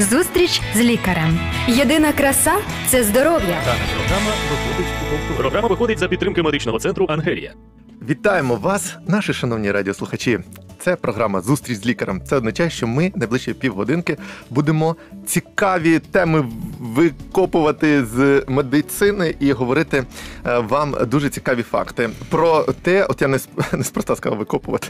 Зустріч з лікарем. Єдина краса це здоров'я. Дана програма виходить у повтор. Програма виходить за підтримки медичного центру Ангелія. Вітаємо вас, наші шановні радіослухачі. Це програма Зустріч з лікарем. Це означає, що ми найближчі півгодинки будемо цікаві теми викопувати з медицини і говорити е, вам дуже цікаві факти. Про те, от я не сп- неспроста сказав викопувати,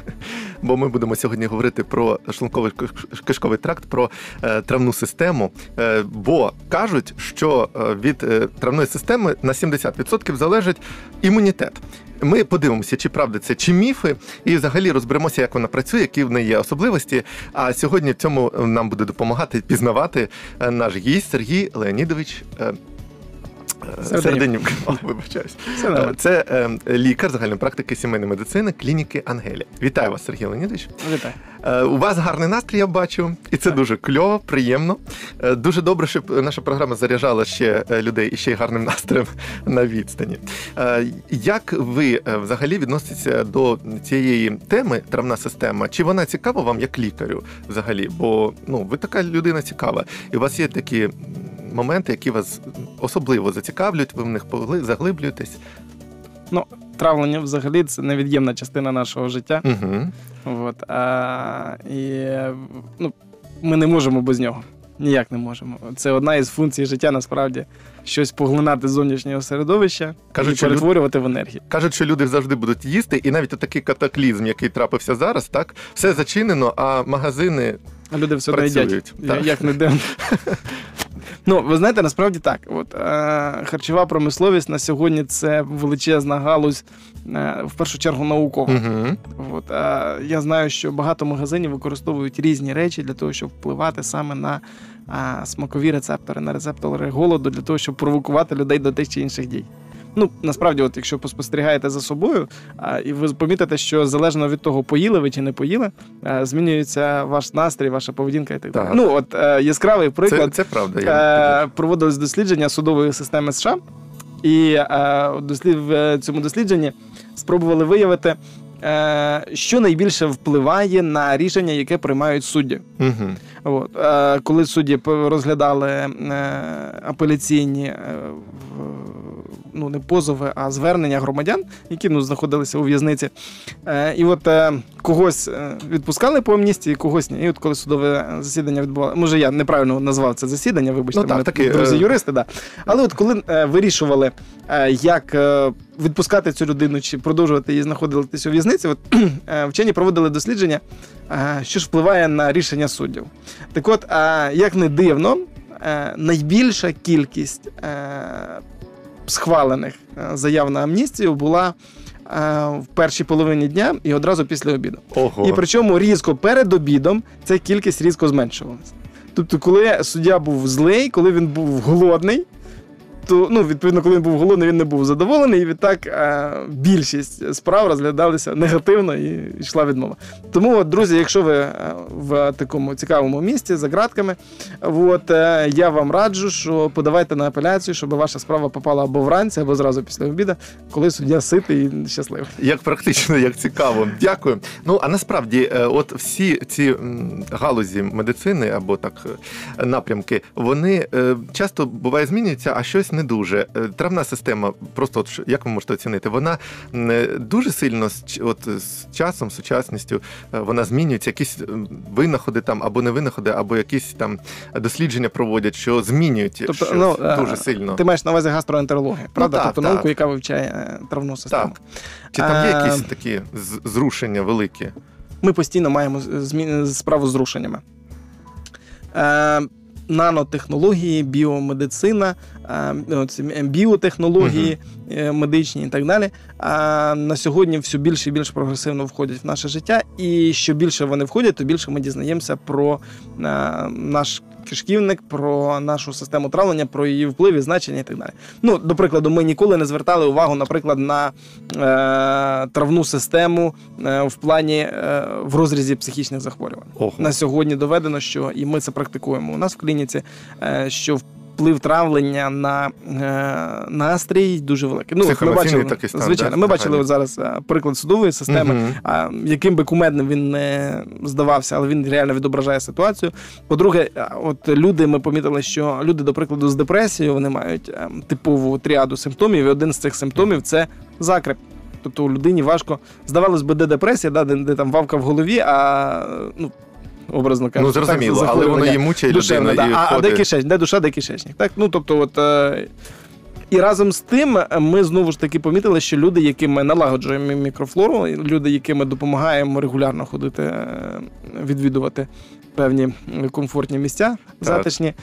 бо ми будемо сьогодні говорити про шлунковий киш- кишковий тракт, про е, травну систему. Е, бо кажуть, що від травної системи на 70% залежить імунітет. Ми подивимося, чи правда це, чи міфи, і взагалі розберемося, як вона працює, які в неї є особливості. А сьогодні в цьому нам буде допомагати пізнавати е, наш гість Сергій Леонідович. Е, е. О, вибачаюсь. Це е, лікар загальної практики сімейної медицини клініки Ангелія. Вітаю вас, Сергій Леонідович. Вітаю. Е, У вас гарний настрій, я бачу, і це дуже кльово, приємно. Е, Дуже добре, щоб наша програма заряджала ще е, людей і ще й гарним настроєм на відстані. Е, Як ви е, взагалі відноситеся до цієї теми травна система? Чи вона цікава вам як лікарю взагалі? Бо ну ви така людина цікава, і у вас є такі моменти, які вас особливо зацікавлюють, ви в них заглиблюєтесь. Ну, травлення взагалі це невід'ємна частина нашого життя. Угу. От, а, і ну, ми не можемо без нього. Ніяк не можемо. Це одна із функцій життя, насправді, щось поглинати з зовнішнього середовища Кажуть, і що люд- перетворювати в енергію. Кажуть, що люди завжди будуть їсти, і навіть такий катаклізм, який трапився зараз, так все зачинено, а магазини А люди все Працюють, їдять. так. Як не дивно. Ну, ви знаєте, насправді так. От, е, харчова промисловість на сьогодні це величезна галузь, е, в першу чергу наукова. угу. От, а, я знаю, що багато магазинів використовують різні речі для того, щоб впливати саме на а, смакові рецептори, на рецептори голоду, для того, щоб провокувати людей до тих чи інших дій. Ну, насправді, от якщо поспостерігаєте за собою, а, і ви помітите, що залежно від того, поїли ви чи не поїли, а, змінюється ваш настрій, ваша поведінка і так далі. Ну, от е, яскравий приклад. це правда. Я... Е, проводились дослідження судової системи США, і е, дослід, в цьому дослідженні спробували виявити, що найбільше впливає на рішення, яке приймають судді. Угу. От, коли судді розглядали апеляційні ну, не позови, а звернення громадян, які ну, знаходилися у в'язниці. Е, і от е, когось е, відпускали по амністії, когось ні. І от коли судове засідання відбувалося, може я неправильно назвав це засідання, вибачте, Ну, так, мене друзі е, юристи, да. Але от коли е, вирішували, е, як е, відпускати цю людину чи продовжувати її знаходитися у в'язниці, от, е, вчені проводили дослідження, е, що ж впливає на рішення суддів. Так от, е, як не дивно, найбільша кількість схвалених е, заяв на амністію була е, в першій половині дня і одразу після обіду. Ого. І причому різко перед обідом ця кількість різко зменшувалася. Тобто, коли суддя був злий, коли він був голодний, то ну, відповідно, коли він був голодний, він не був задоволений, і відтак е, більшість справ розглядалися негативно і йшла відмова. Тому, от, друзі, якщо ви е, в такому цікавому місці за ґратками, от, е, я вам раджу, що подавайте на апеляцію, щоб ваша справа попала або вранці, або зразу після обіду, коли суддя ситий і щасливий. Як практично, як цікаво. Дякую. Ну а насправді, от всі ці галузі медицини або так напрямки, вони часто буває змінюються, а щось не дуже. Е, Травна система, просто от як ви можете оцінити, вона е, дуже сильно от з часом, сучасністю, е, вона змінюється. Якісь винаходи там або не винаходи, або якісь там дослідження проводять, що змінюють Тобто, щось ну, е, дуже сильно. Ти маєш на увазі гастроентерологію, правда? так, тобто так. науку, яка вивчає е, травну систему. Так. Чи там є Е, якісь такі зрушення великі? Ми постійно маємо змі- справу з зрушеннями. Нанотехнології, біомедицина, е, ну, ці біотехнології медичні і так далі. А на сьогодні все більше і більше прогресивно входять в наше життя, і що більше вони входять, то більше ми дізнаємося про е, наш кишківник, про нашу систему травлення, про її вплив і значення і так далі. Ну, до прикладу, ми ніколи не звертали увагу, наприклад, на е, травну систему е, в плані е, в розрізі психічних захворювань. Ого. На сьогодні доведено, що і ми це практикуємо у нас в клініці, е, що в вплив травлення на е, настрій дуже великий. Ну, ми бачили, такий стан, звичайно, да, ми бачили от зараз е, приклад судової системи, Мгм. а, яким би кумедним він не здавався, але він реально відображає ситуацію. По-друге, от люди ми помітили, що люди, до прикладу, з депресією вони мають ем, типову тріаду симптомів, і один з цих симптомів це закреп. Тобто у людині важко, здавалось би, де депресія, да, де, де там вавка в голові, а ну, образно кажучи, Ну, зрозуміло, так, але воно її мучає людину. да. і а, а де кишечник, де душа, де кишечник. Так? Ну, тобто, от, е, і разом з тим ми знову ж таки помітили, що люди, яким ми налагоджуємо мікрофлору, люди, яким ми допомагаємо регулярно ходити, е, відвідувати певні е, комфортні місця, затишні,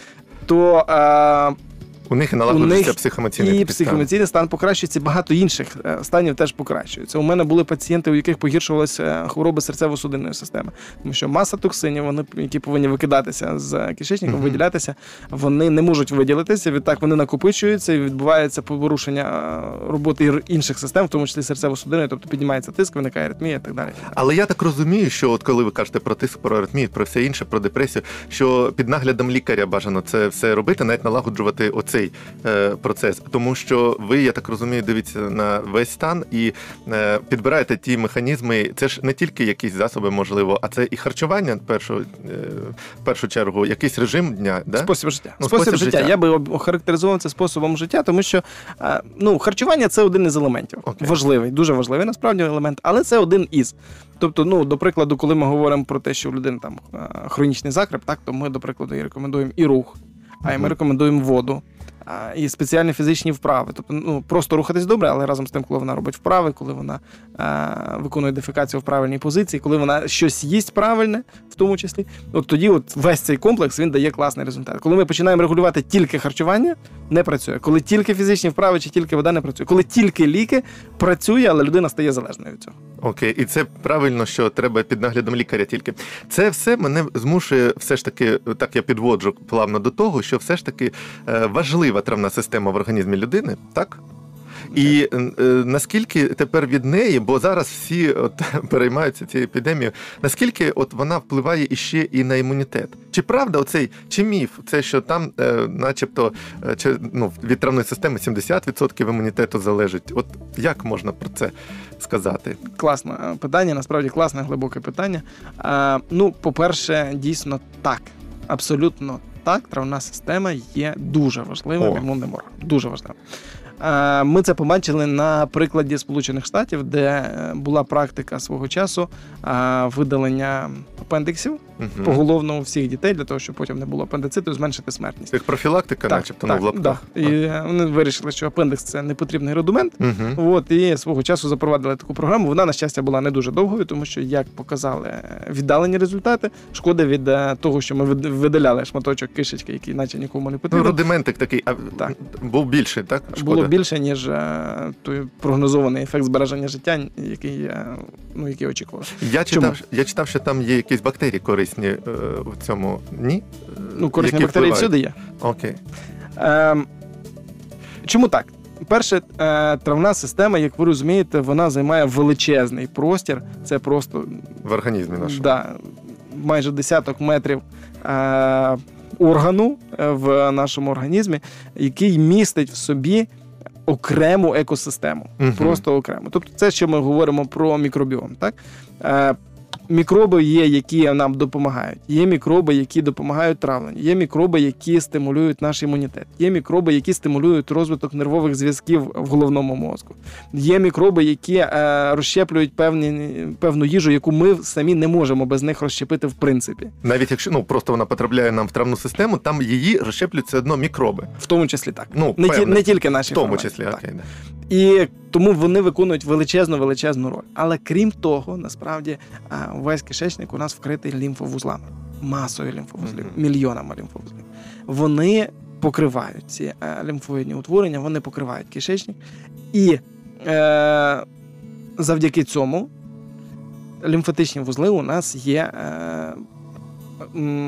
то е, У них і налагоджується психоемоційний і психоемоційний стан покращується, багато інших е, станів теж покращується. У мене були пацієнти, у яких погіршувалися хвороби серцево-судинної системи, тому що маса токсинів, вони які повинні викидатися з кишечника, Мгм. виділятися, вони не можуть виділитися. Відтак вони накопичуються і відбувається порушення е, роботи інших систем, в тому числі серцево-судинної, тобто піднімається тиск, виникає аритмія і так далі. Але я так розумію, що от коли ви кажете про тиск, про аритмію, про все інше, про депресію, що під наглядом лікаря бажано це все робити, навіть налагоджувати оцей е, процес. Тому що ви, я так розумію, дивіться на весь стан і е, підбираєте ті механізми. Це ж не тільки якісь засоби, можливо, а це і харчування в першу, е, першу чергу, якийсь режим дня. Да? Спосіб життя. Ну, спосіб, спосіб життя. життя. Я би охарактеризував це способом життя, тому що е, ну, харчування це один із елементів. Окей. Важливий, дуже важливий насправді елемент, але це один із. Тобто, ну, до прикладу, коли ми говоримо про те, що у людини там е, хронічний закреп, так, то ми, до прикладу, і рекомендуємо і рух, а і ми рекомендуємо воду. А, І спеціальні фізичні вправи. Тобто, ну просто рухатись добре, але разом з тим, коли вона робить вправи, коли вона е, виконує дефекацію в правильній позиції, коли вона щось їсть правильне, в тому числі, от тоді от весь цей комплекс він дає класний результат. Коли ми починаємо регулювати тільки харчування, не працює. Коли тільки фізичні вправи чи тільки вода не працює. Коли тільки ліки працює, але людина стає залежною від цього. Окей, і це правильно, що треба під наглядом лікаря тільки. Це все мене змушує все ж таки, так я підводжу плавно до того, що все ж таки е, важлива травна система в організмі людини, так? І е, наскільки тепер від неї, бо зараз всі от, переймаються цією епідемією, наскільки от вона впливає іще і на імунітет? Чи правда оцей, чи міф, це що там, е, начебто, е, чи, ну, від травної системи 70% імунітету залежить? От як можна про це сказати? Класне питання, насправді класне, глибоке питання. Е, ну, по-перше, дійсно так. Абсолютно так. Травна система є дуже важливим імунним органом. Дуже важливим. Е, Ми це побачили на прикладі Сполучених Штатів, де е, була практика свого часу е, видалення апендиксів Мгм. поголовно у всіх дітей для того, щоб потім не було апендициту, і зменшити смертність. Як профілактика, начебто, ну, в лапках. Да. І вони вирішили, що апендикс це непотрібний рудимент. Угу. От і свого часу запровадили таку програму. Вона, на щастя, була не дуже довгою, тому що, як показали віддалені результати, шкода від того, що ми видаляли шматочок кишечки, який наче нікому не Ну, рудиментик такий, а Так. був більший, так? Шкода. Було більше, ніж е, той прогнозований ефект збереження життя, який, е, ну, який очікували. Я Чому? читав, я читав, що там є якісь бактерії корисні е, в цьому. Ні? Ну, корисні Які бактерії впливають? всюди є. Окей. Ем, чому так? Перше, е, травна система, як ви розумієте, вона займає величезний простір. Це просто В організмі нашому. Да, майже десяток метрів е, органу е, в нашому організмі, який містить в собі окрему екосистему. Мгм. Просто окремо. Тобто, це що ми говоримо про мікробіом. Так? Мікроби є, які нам допомагають. Є мікроби, які допомагають травленню. Є мікроби, які стимулюють наш імунітет. Є мікроби, які стимулюють розвиток нервових зв'язків в головному мозку. Є мікроби, які е, розщеплюють певні, певну їжу, яку ми самі не можемо без них розщепити в принципі, Навіть якщо ну просто вона потрапляє нам в травну систему, там її розщеплюють все одно мікроби. в тому числі так. Ну, Не, ті, не тільки наші В тому ферменти, числі, так. окей. Да. І тому вони виконують величезну величезну роль. Але крім того, насправді весь кишечник у нас вкритий лімфовузлами, масою лімфовузлів, Мгм. мільйонами лімфовузлів. Вони покривають ці е, лімфоїдні утворення, вони покривають кишечник, і е, завдяки цьому лімфатичні вузли у нас є. Е,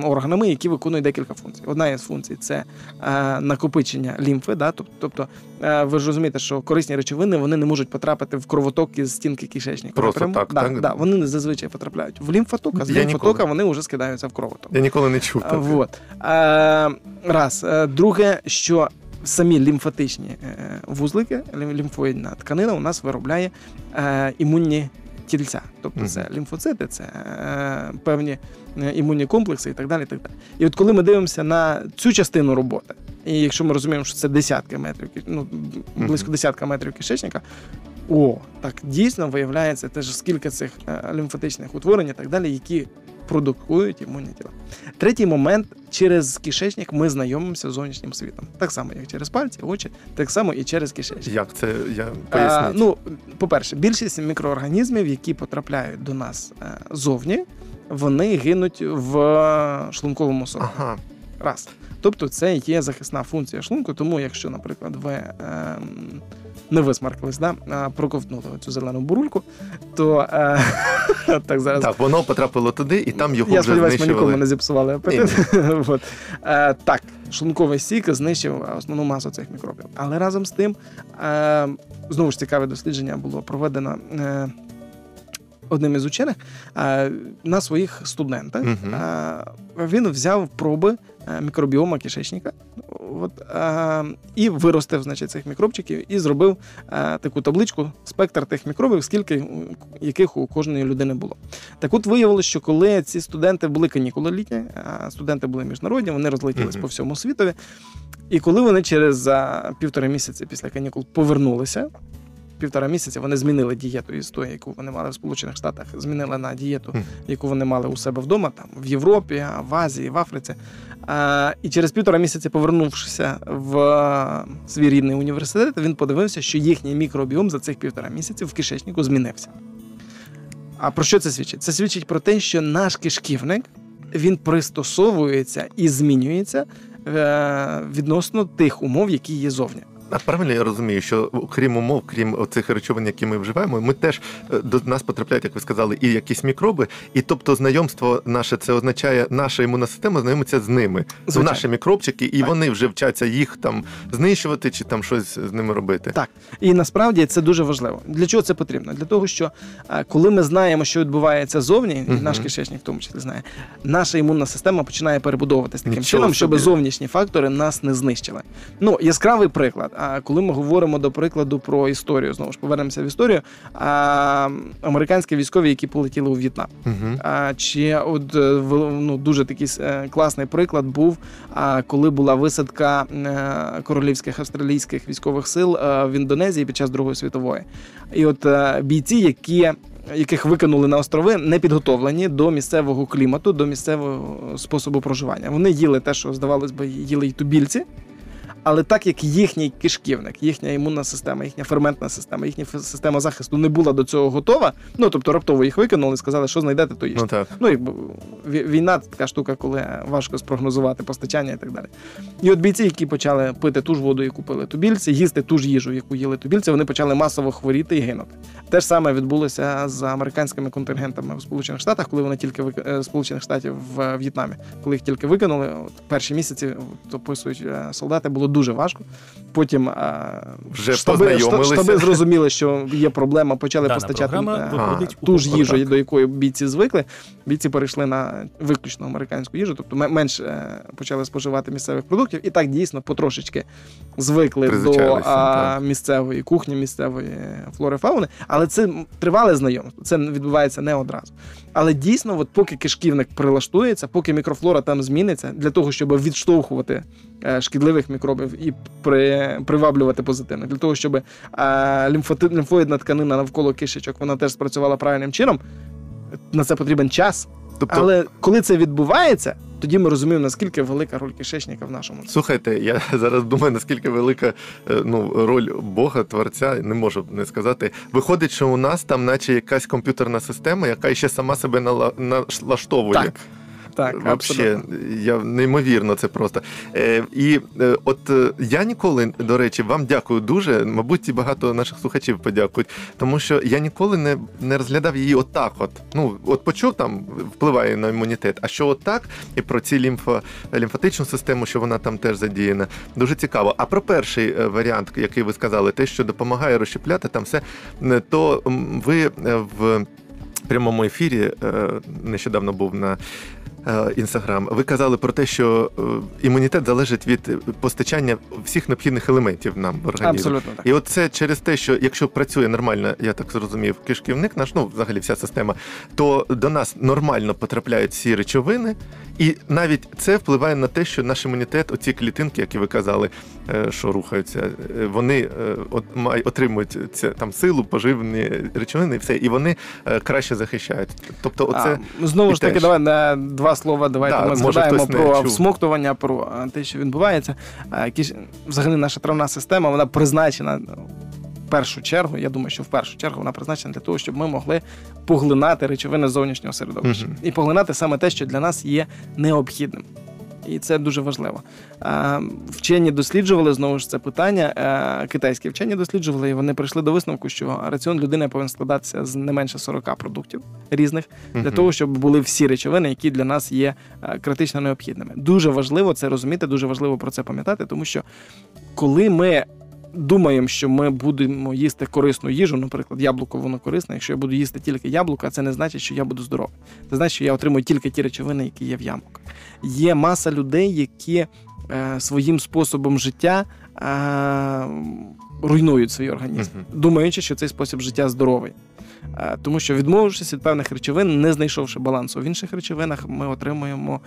органами, які виконують декілька функцій. Одна із функцій це е, накопичення лімфи. Да? Тобто, е, ви ж розумієте, що корисні речовини вони не можуть потрапити в кровоток із стінки кишечника. Просто напряму. так, да, так? Да, вони зазвичай потрапляють в лімфоток, а з Я лімфотока ніколи. вони вже скидаються в кровоток. Я ніколи не чув. А, таке. Вот. Е, раз. Е, Друге, що самі лімфатичні е, вузлики, лімфоїдна тканина у нас виробляє е, імунні тільця. Тобто це лімфоцити, це е, певні е, імунні комплекси і так далі. І, так далі. і от коли ми дивимося на цю частину роботи, і якщо ми розуміємо, що це десятки метрів, ну, близько десятка метрів кишечника, о, так дійсно виявляється теж скільки цих е, лімфатичних утворень і так далі, які продукують імунні тіла. Третій момент через кишечник ми знайомимося з зовнішнім світом. Так само, як через пальці, очі, так само і через кишечник. Як це я А, поясніть? ну, по-перше, більшість мікроорганізмів, які потрапляють до нас е, зовні, вони гинуть в шлунковому соку. Ага. Раз. Тобто це є захисна функція шлунку, тому якщо, наприклад, ви ем, не висмаркались, да, проковтнули цю зелену бурульку, то е, так зараз. Так, воно потрапило туди, і там його Я вже сподіваюся, ми знищували. нікому не зіпсували апетит. От. Е, так, шлунковий сік знищив основну масу цих мікробів. Але разом з тим, е, знову ж цікаве дослідження було проведено. Е, Одним із учених на своїх студентах е, він взяв проби мікробіома кишечника от, е, і виростив значить, цих мікробчиків і зробив е, таку табличку спектр тих мікробів, скільки яких у кожної людини було. Так от виявилося, що коли ці студенти були канікули літні, а студенти були міжнародні, вони розлетілись Мгм. по всьому світові. І коли вони через за півтора місяці після канікул повернулися, півтора місяця вони змінили дієту із тої, яку вони мали в Сполучених Штатах, змінили на дієту, яку вони мали у себе вдома, там в Європі, в Азії, в Африці. І через півтора місяці, повернувшися в е, свій рідний університет, він подивився, що їхній мікробіом за цих півтора місяці в кишечнику змінився. А про що це свідчить? Це свідчить про те, що наш кишківник він пристосовується і змінюється е, відносно тих умов, які є зовні. А правильно я розумію, що крім умов, крім оцих речовин, які ми вживаємо, ми теж е, до нас потрапляють, як ви сказали, і якісь мікроби. І тобто знайомство наше це означає, наша імунна система знайомиться з ними, Звичайно. наші мікробчики, і Так. вони вже вчаться їх там знищувати чи там щось з ними робити. Так. І насправді це дуже важливо. Для чого це потрібно? Для того, що е, коли ми знаємо, що відбувається зовні, і Мгм. наш кишечник в тому числі знає, наша імунна система починає перебудовуватись таким Нічого чином, щоб собі. зовнішні фактори нас не знищили. Ну, яскравий приклад. Коли ми говоримо до прикладу про історію, знову ж повернемося в історію. Американські військові, які полетіли у В'єтнам. А, чи от е, ну, дуже такий е, класний приклад був, коли була висадка е, королівських австралійських військових сил в Індонезії під час Другої світової. І от бійці, які. Яких викинули на острови, не підготовлені до місцевого клімату, до місцевого способу проживання. Вони їли те, що здавалось би, їли й тубільці, але так як їхній кишківник, їхня імунна система, їхня ферментна система, їхня система захисту не була до цього готова. Ну тобто раптово їх викинули, сказали, що знайдете, то їжте. Ну так. Ну, ві- війна це така штука, коли важко спрогнозувати постачання і так далі. І от бійці, які почали пити ту ж воду, яку пили тубільці, їсти ту ж їжу, яку їли тубільці, вони почали масово хворіти і гинути. Те ж саме відбулося з американськими контингентами в Сполучених Штатах, коли вони тільки вик... е, Сполучених Штатів в В'єтнамі, коли їх тільки викинули, от перші місяці от, описують е, солдати, було дуже важко. Потім Вже штаби, познайомилися. штаби зрозуміли, що є проблема, почали Дана постачати програма е, виходить ту ж їжу, контракт. до якої бійці звикли. Бійці перейшли на виключно американську їжу, тобто м- менш е, почали споживати місцевих продуктів, і так дійсно потрошечки звикли до а, місцевої кухні, місцевої флори фауни. Але це тривале знайомство. Це відбувається не одразу. Але дійсно, от поки кишківник прилаштується, поки мікрофлора там зміниться, для того, щоб відштовхувати шкідливих мікробів і при, приваблювати позитивних, для того, щоб е, лімфоти, лімфоїдна тканина навколо кишечок вона теж спрацювала правильним чином. На це потрібен час. Тобто, Але коли це відбувається, тоді ми розуміємо, наскільки велика роль кишечника в нашому Слухайте, я зараз думаю, наскільки велика е, ну, роль Бога, творця, не можу не сказати. Виходить, що у нас там, наче якась комп'ютерна система, яка ще сама себе нала- налаштовує. Так. Так, Вообще, я неймовірно це просто. Е, і е, от е, я ніколи, до речі, вам дякую дуже. Мабуть, і багато наших слухачів подякують, тому що я ніколи не, не розглядав її отак. От ну от почув там впливає на імунітет. А що отак, і про ці лімфо, лімфатичну систему, що вона там теж задіяна, дуже цікаво. А про перший е, варіант, який ви сказали, те, що допомагає розщепляти там все, е, то ви е, в прямому ефірі е, нещодавно був на інстаграм. Ви казали про те, що е, імунітет залежить від постачання всіх необхідних елементів нам в організм. Абсолютно так. І от це через те, що якщо працює нормально, я так зрозумів, кишківник наш, ну взагалі вся система, то до нас нормально потрапляють ці речовини, і навіть це впливає на те, що наш імунітет, оці клітинки, які ви казали, е, що рухаються, е, вони е, отримують це там силу, поживні речовини, і все, і вони е, краще захищають. Тобто, оце А, знову ж таки, теж. давай на два слова. Давайте Да, ми може, згадаємо про чув. всмоктування, про те, що відбувається. А, взагалі наша травна система вона призначена. В першу чергу, я думаю, що в першу чергу вона призначена для того, щоб ми могли поглинати речовини зовнішнього середовища Мгм. і поглинати саме те, що для нас є необхідним. І це дуже важливо. Вчені досліджували знову ж це питання. а, Китайські вчені досліджували, і вони прийшли до висновку, що раціон людини повинен складатися з не менше 40 продуктів різних для того, щоб були всі речовини, які для нас є е, критично необхідними. Дуже важливо це розуміти, дуже важливо про це пам'ятати, тому що коли ми. Думаємо, що ми будемо їсти корисну їжу, наприклад, яблуко воно корисне. Якщо я буду їсти тільки яблука, це не значить, що я буду здоровий. Це значить, що я отримую тільки ті речовини, які є в яблуках. Є маса людей, які е, своїм способом життя е, руйнують свій організм, Мгм. думаючи, що цей спосіб життя здоровий. Е, Тому що відмовившись від певних речовин, не знайшовши балансу в інших речовинах, ми отримуємо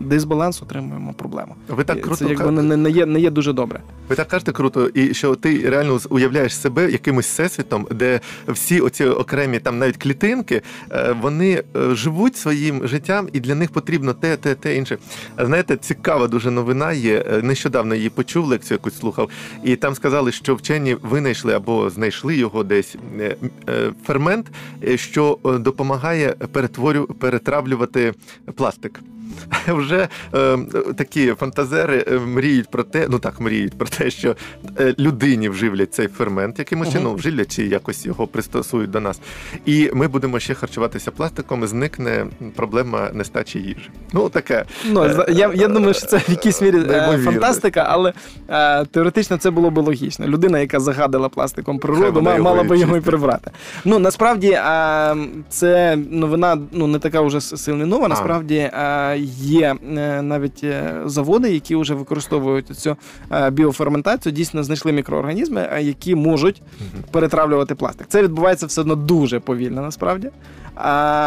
дисбаланс, отримуємо проблему. ви так круто це якби не, не, є, не є дуже добре. Ви так кажете круто, і що ти реально уявляєш себе якимось всесвітом, де всі оці окремі там навіть клітинки, е, вони е, живуть своїм життям, і для них потрібно те, те, те інше. Знаєте, цікава дуже новина є. Е, Нещодавно її почув, лекцію якусь слухав, і там сказали, що вчені винайшли або знайшли його десь е, е, фермент, е, що е, допомагає перетворю, перетравлювати пластик. Вже е, такі фантазери е, мріють про те, ну так мріють про те, що е, людині вживлять цей фермент, якимось чином вживлять чи якось його пристосують до нас. І ми будемо ще харчуватися пластиком, і зникне проблема нестачі їжі. Ну таке. Ну, я, я думаю, що це в якійсь мірі е, фантастика, але е, теоретично це було б логічно. Людина, яка загадила пластиком природу, вона мала би його і прибрати. Ну насправді е, це новина ну не така вже сильно нова. Насправді е, є е, навіть е, заводи, які вже використовують цю е, біоферментацію, дійсно знайшли мікроорганізми, які можуть перетравлювати пластик. Це відбувається все одно дуже повільно, насправді.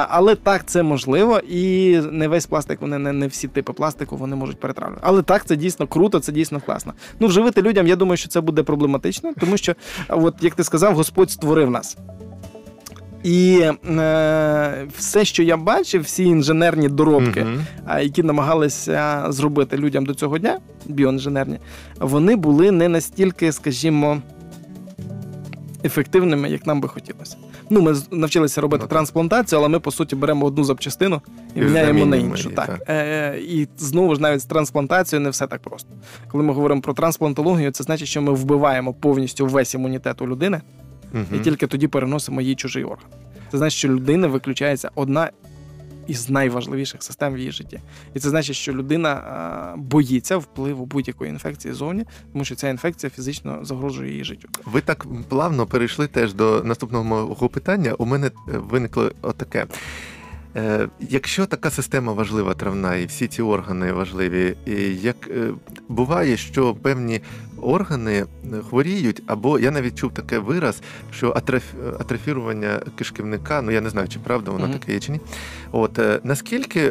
Але так, це можливо, і не весь пластик, вони не, не всі типи пластику вони можуть перетравлювати. Але так, це дійсно круто, це дійсно класно. Ну, вживити людям, я думаю, що це буде проблематично, тому що, от як ти сказав, Господь створив нас. І е, все, що я бачив, всі інженерні доробки, а, які намагалися зробити людям до цього дня, біоінженерні, вони були не настільки, скажімо, ефективними, як нам би хотілося. Ну, ми навчилися робити так. трансплантацію, але ми по суті беремо одну запчастину і І міняємо на іншу. Так. так. Е, і знову ж навіть з трансплантацією не все так просто. Коли ми говоримо про трансплантологію, це значить, що ми вбиваємо повністю весь імунітет у людини і тільки тоді переносимо їй чужий орган. Це значить, що людина виключається одна із найважливіших систем в її житті. І це значить, що людина боїться впливу будь-якої інфекції зовні, тому що ця інфекція фізично загрожує її життю. Ви так плавно перейшли теж до наступного мого питання. У мене е, виникло отаке. Е, Якщо така система важлива травна, і всі ці органи важливі, і як е, буває, що певні органи е, хворіють, або я навіть чув таке вираз, що атроф, атрофірування кишківника, ну я не знаю, чи правда воно Мгм. таке є чи ні. От наскільки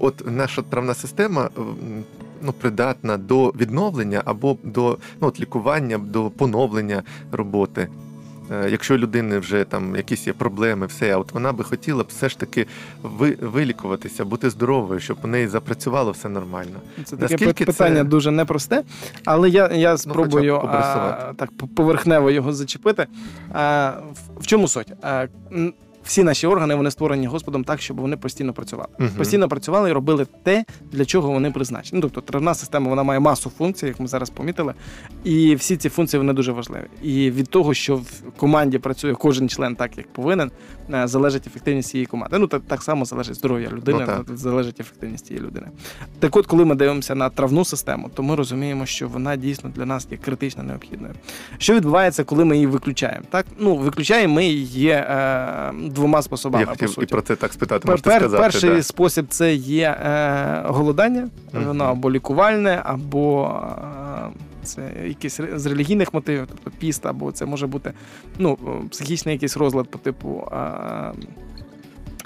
от наша травна система ну, придатна до відновлення або до ну, от, лікування, до поновлення роботи. Е, Якщо у людини вже там якісь є проблеми, все, а от вона би хотіла б все ж таки ви, вилікуватися, бути здоровою, щоб у неї запрацювало все нормально. Це таке питання це- дуже непросте, але я, я спробую ну, а, так по- поверхнево його зачепити. А, в, в чому суть? А, м, всі наші органи вони створені Господом так, щоб вони постійно працювали. Мгм. Постійно працювали і робили те, для чого вони призначені. Ну, тобто травна система вона має масу функцій, як ми зараз помітили. І всі ці функції вони дуже важливі. І від того, що в команді працює кожен член так, як повинен, е, залежить ефективність цієї команди. Ну, так, так само залежить здоров'я людини, Ну, так. залежить ефективність цієї людини. Так от, коли ми дивимося на травну систему, то ми розуміємо, що вона дійсно для нас є критично необхідною. Що відбувається, коли ми її виключаємо? Так, ну виключаємо ми її е, двома способами. Я хотів і про це так спитати. Можете пер- сказати, перший да. спосіб це є е, голодання, Мгм. воно або лікувальне, або е, це якісь з релігійних мотивів, тобто піст, або це може бути ну, е, психічний якийсь розлад по типу. Е,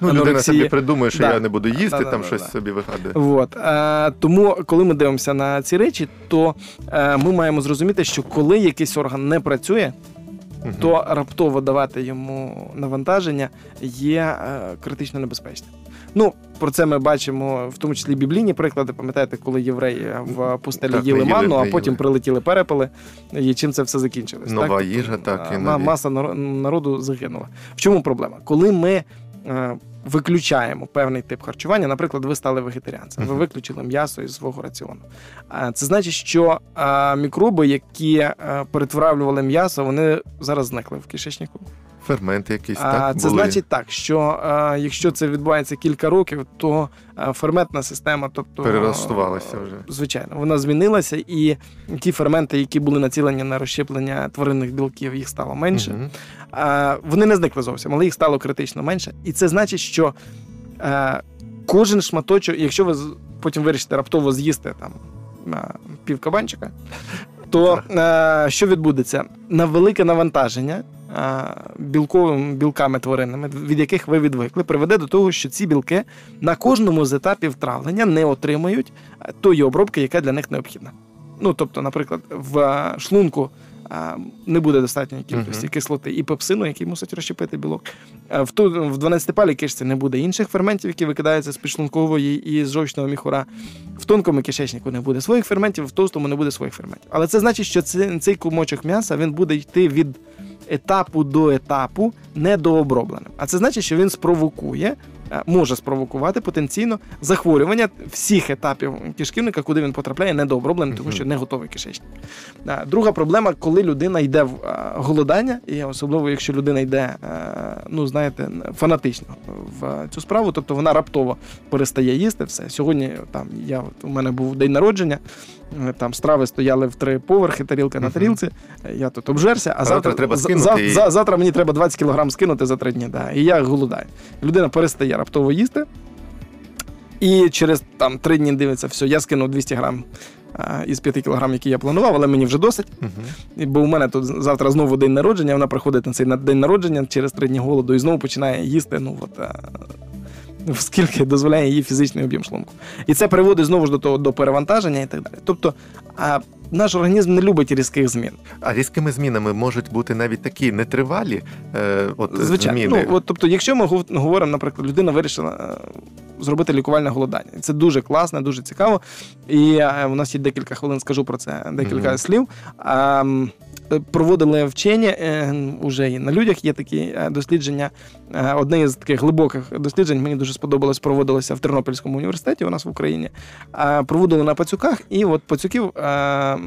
Ну, людина анорексії. собі придумує, що Да. я не буду їсти, Да, да, там да, щось да. собі вигадує. От, е, тому, коли ми дивимося на ці речі, то е, ми маємо зрозуміти, що коли якийсь орган не працює, Мгм. то раптово давати йому навантаження є е, критично небезпечним. Ну, про це ми бачимо в тому числі біблійні приклади. Пам'ятаєте, коли євреї в пустелі Так, їли манну, а потім прилетіли перепели, і чим це все закінчилось? Нова так? їжа, так, і маса нар- народу загинула. В чому проблема? Коли ми е, виключаємо певний тип харчування, наприклад, ви стали вегетаріанцем, ви виключили м'ясо із свого раціону. Це значить, що мікроби, які е, перетравлювали м'ясо, вони зараз зникли в кишечнику. Ферменти якісь, А так? це були. значить так, що е, якщо це відбувається кілька років, то е, ферментна система, тобто Перелаштувалася е, вже. Звичайно, вона змінилася, і ті ферменти, які були націлені на розщеплення тваринних білків, їх стало менше. А, вони не зникли зовсім, але їх стало критично менше. І це значить, що кожен шматочок, якщо ви потім вирішите раптово з'їсти там пів кабанчика, то що відбудеться? На велике навантаження. Білковими білками тваринними, від яких ви відвикли, приведе до того, що ці білки на кожному з етапів травлення не отримають тої обробки, яка для них необхідна. Ну, тобто, наприклад, в шлунку не буде достатньої кількості Мгм. кислоти і пепсину, який мусить розщепити білок. В, ту, в 12-палій кишці не буде інших ферментів, які викидаються з підшлункової і з жовчного міхура. В тонкому кишечнику не буде своїх ферментів, в товстому не буде своїх ферментів. Але це значить, що цей, цей кумочок м'яса він буде йти від етапу до етапу недообробленим. А це значить, що він спровокує, е, може спровокувати потенційно захворювання всіх етапів кишківника, куди він потрапляє недообробленим, тому що не готовий кишечник. Е, Друга проблема, коли людина йде в е, голодання, і особливо якщо людина йде, ну знаєте, фанатично в цю справу, тобто вона раптово перестає їсти все. Сьогодні там я от, у мене був день народження, там страви стояли в три поверхи, тарілка на тарілці. е, Я тут обжерся, а, завтра, треба скинути завтра мені треба 20 кілограм скинути за три дні. Да, і я голодаю. Людина перестає раптово їсти. І через там три дні дивиться, все, я скинув 200 грам а, із 5 кілограм, які я планував, але мені вже досить. І- Бо у мене тут завтра знову день народження, вона приходить на цей день народження через три дні голоду і знову починає їсти. Ну от а, скільки дозволяє її фізичний об'єм шлунку. І це приводить знову ж до того до перевантаження і так далі. Тобто, а, наш організм не любить різких змін. А різкими змінами можуть бути навіть такі нетривалі е, от, Звичайно, зміни. ну от тобто, якщо ми говоримо, наприклад, людина вирішила е, зробити лікувальне голодання, це дуже класно, дуже цікаво. І е, у нас є декілька хвилин, скажу про це декілька Мгм. слів. А, е, Проводили вчення е, уже і на людях є такі е, дослідження. Одне із таких глибоких досліджень мені дуже сподобалось, проводилося в Тернопільському університеті у нас в Україні. Проводили на пацюках, і от пацюків е,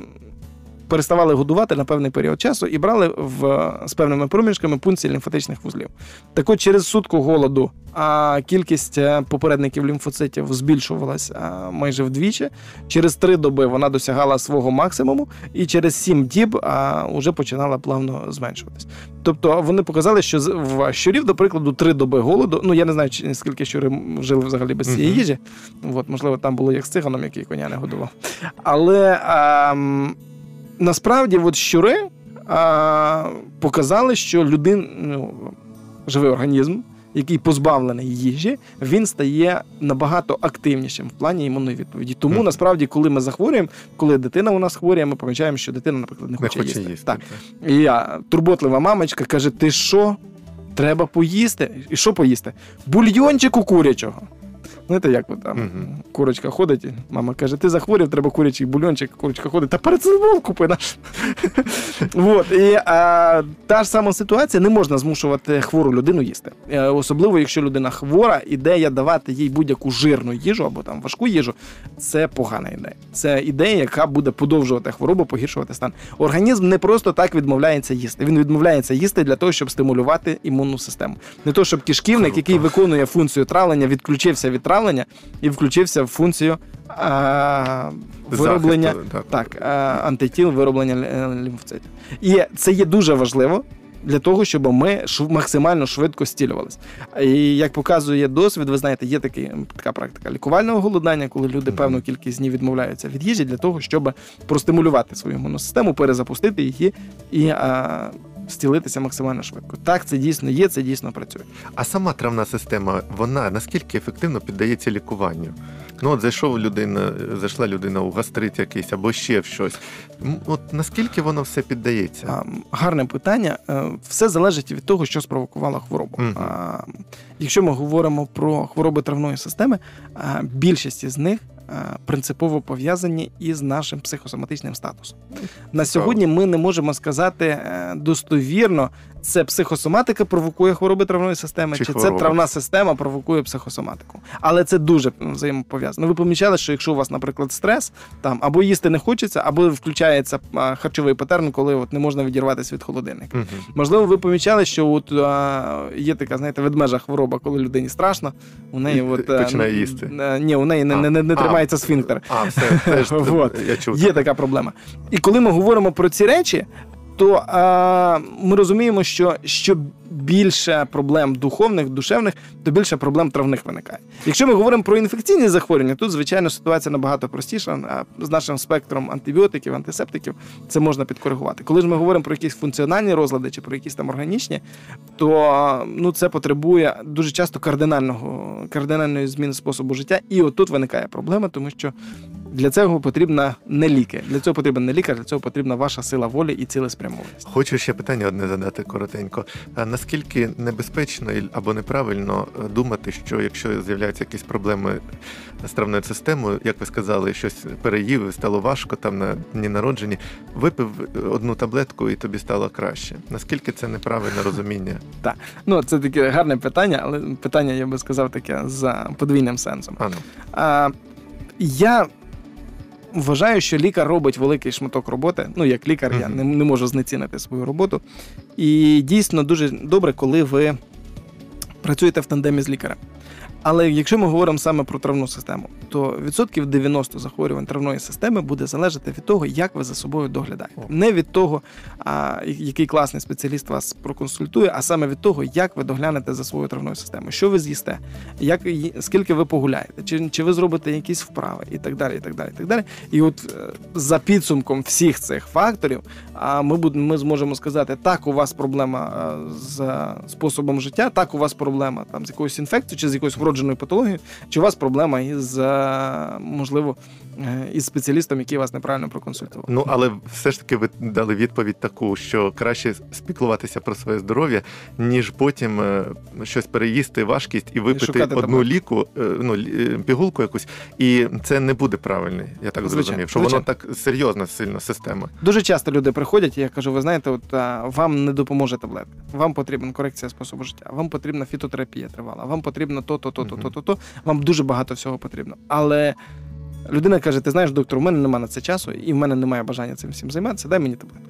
переставали годувати на певний період часу і брали в, з певними проміжками пункції лімфатичних вузлів. Так от через сутку голоду а кількість е, попередників лімфоцитів збільшувалась а, майже вдвічі. Через три доби вона досягала свого максимуму, і через сім діб а, вже починала плавно зменшуватись. Тобто вони показали, що в щурів, до прикладу, три доби голоду. Ну я не знаю, скільки щури жили взагалі без цієї їжі. От, можливо, там було як з циганом, який коня не годував. Але а, м, насправді, от щури а, показали, що людин, ну, живий організм, який позбавлений їжі, він стає набагато активнішим в плані імунної відповіді. Тому Мгм. насправді, коли ми захворюємо, коли дитина у нас хворіє, ми помічаємо, що дитина, наприклад, не не хоче, хоче їсти. їсти. Так. І я, турботлива мамочка, каже: ти що? Треба поїсти. І що поїсти? Бульйончику курячого. Знаєте, як от там Мгм. курочка ходить, мама каже: ти захворів, треба курячий бульончик, курочка ходить, та парацетамол купи наш. От, і а, та ж сама ситуація, не можна змушувати хвору людину їсти. Е, Особливо, якщо людина хвора, ідея давати їй будь-яку жирну їжу або там важку їжу, це погана ідея. Це ідея, яка буде подовжувати хворобу, погіршувати стан. Організм не просто так відмовляється їсти. Він відмовляється їсти для того, щоб стимулювати імунну систему. Не то, щоб кишківник, Круто. який виконує функцію травлення, відключився від травлення і включився в функцію а, вироблення Захисту, так. так, е, антитіл, вироблення е, лімфоцитів. І це є дуже важливо. Для того, щоб ми максимально швидко стілювалися. І як показує досвід, ви знаєте, є такий, така практика лікувального голодання, коли люди певну кількість днів відмовляються від їжі для того, щоб простимулювати свою імунну систему, перезапустити її і а, стілитися максимально швидко. Так, це дійсно є, це дійсно працює. А сама травна система, вона наскільки ефективно піддається лікуванню? Ну, от зайшов людина, зайшла людина у гастрит якийсь або ще в щось. От наскільки воно все піддається? Гарне питання. Е, Все залежить від того, що спровокувало хворобу. Мгм. А, Якщо ми говоримо про хвороби травної системи, більшість із них принципово пов'язані із нашим психосоматичним статусом. На сьогодні ми не можемо сказати е, достовірно, це психосоматика провокує хвороби травної системи, Чи чи, це травна система провокує психосоматику. Але це дуже взаємопов'язано. Ви помічали, що якщо у вас, наприклад, стрес, там або їсти не хочеться, або включається харчовий патерн, коли от не можна відірватися від холодильника. Мгм. Можливо, ви помічали, що от а, є така, знаєте, ведмежа хвороба, коли людині страшно, у неї І от починає е, їсти. е, Ні, у неї не, не, не, не А, тримається сфінктер. А, все, теж Вот. я чув. Є така проблема. І коли ми говоримо про ці речі, то а, ми розуміємо, що що більше проблем духовних, душевних, то більше проблем травних виникає. Якщо ми говоримо про інфекційні захворювання, тут звичайно ситуація набагато простіша. З нашим спектром антибіотиків, антисептиків це можна підкоригувати. Коли ж ми говоримо про якісь функціональні розлади чи про якісь там органічні, то ну це потребує дуже часто кардинального кардинальної зміни способу життя. І отут виникає проблема, тому що для цього потрібна не ліки. Для цього потрібен не лікар, для цього потрібна ваша сила волі і цілеспрямованість. Хочу ще питання одне задати коротенько. Наскільки небезпечно або неправильно е, думати, що якщо з'являються якісь проблеми з травною системою, як ви сказали, щось переїв, стало важко там на дні народження, випив одну таблетку і тобі стало краще. Наскільки це неправильне розуміння? Так, Ну це таке гарне питання, але питання я би сказав таке за подвійним сенсом. А, я вважаю, що лікар робить великий шматок роботи. Ну, як лікар, я не, не можу знецінити свою роботу. І дійсно дуже добре, коли ви працюєте в тандемі з лікарем. Але якщо ми говоримо саме про травну систему, то відсотків 90 захворювань травної системи буде залежати від того, як ви за собою доглядаєте. Не від того, а, який класний спеціаліст вас проконсультує, а саме від того, як ви доглянете за своєю травною системою, що ви з'їсте, як, скільки ви погуляєте, чи, чи ви зробите якісь вправи, і так далі. І так далі, і так далі. І от е, за підсумком всіх цих факторів, а ми будемо ми зможемо сказати, так, у вас проблема е, з способом життя, так, у вас проблема там з якоюсь інфекцією чи з якоюсь вродженою патологією, чи у вас проблема із е, можливо е, із спеціалістом, який вас неправильно проконсультував. Ну, але все ж таки ви дали відповідь таку, що краще спіклуватися про своє здоров'я, ніж потім е, щось переїсти, важкість і випити шукати одну таблетку. ліку, ну, пігулку якусь, і це не буде правильно, я так Звичайно, зрозумів, що звичайно. воно так серйозна, сильна система. Дуже часто люди приходять, і я кажу: ви знаєте, от а, вам не допоможе таблетка. Вам потрібна корекція способу життя, вам потрібна фітотерапія тривала, вам потрібно то, то, то, то, то, то, то. то. Вам дуже багато всього потрібно. Але людина каже: ти знаєш, доктор, у мене немає на це часу, і в мене немає бажання цим всім займатися. Дай мені таблетку.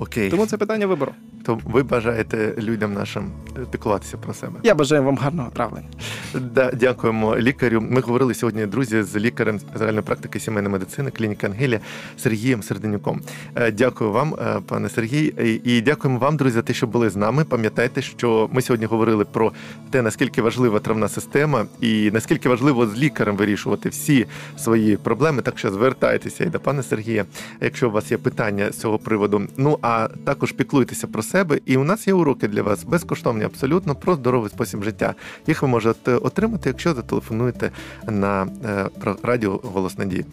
Окей, Тому це питання вибору. то ви бажаєте людям нашим е, піклуватися про себе. Я бажаю вам гарного травлення. Да, дякуємо лікарю. Ми говорили сьогодні, друзі, з лікарем загальної практики сімейної медицини клініки Ангелія Сергієм Серденюком. Е, Дякую вам, е, пане Сергій, і- і дякуємо вам, друзі, за те, що були з нами. Пам'ятайте, що ми сьогодні говорили про те, наскільки важлива травна система, і наскільки важливо з лікарем вирішувати всі свої проблеми. Так що звертайтеся і до пана Сергія, якщо у вас є питання з цього приводу. Ну а також піклуйтеся про себе. І у нас є уроки для вас безкоштовні, абсолютно про здоровий спосіб життя. Їх ви можете отримати, якщо зателефонуєте на е, радіо Голос Надії.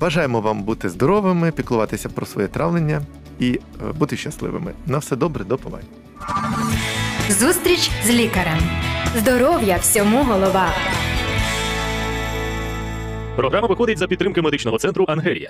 Бажаємо вам бути здоровими, піклуватися про своє травлення і е, бути щасливими. На все добре, до побачення. Зустріч з лікарем. Здоров'я всьому голова. Програма виходить за підтримки медичного центру Ангелія.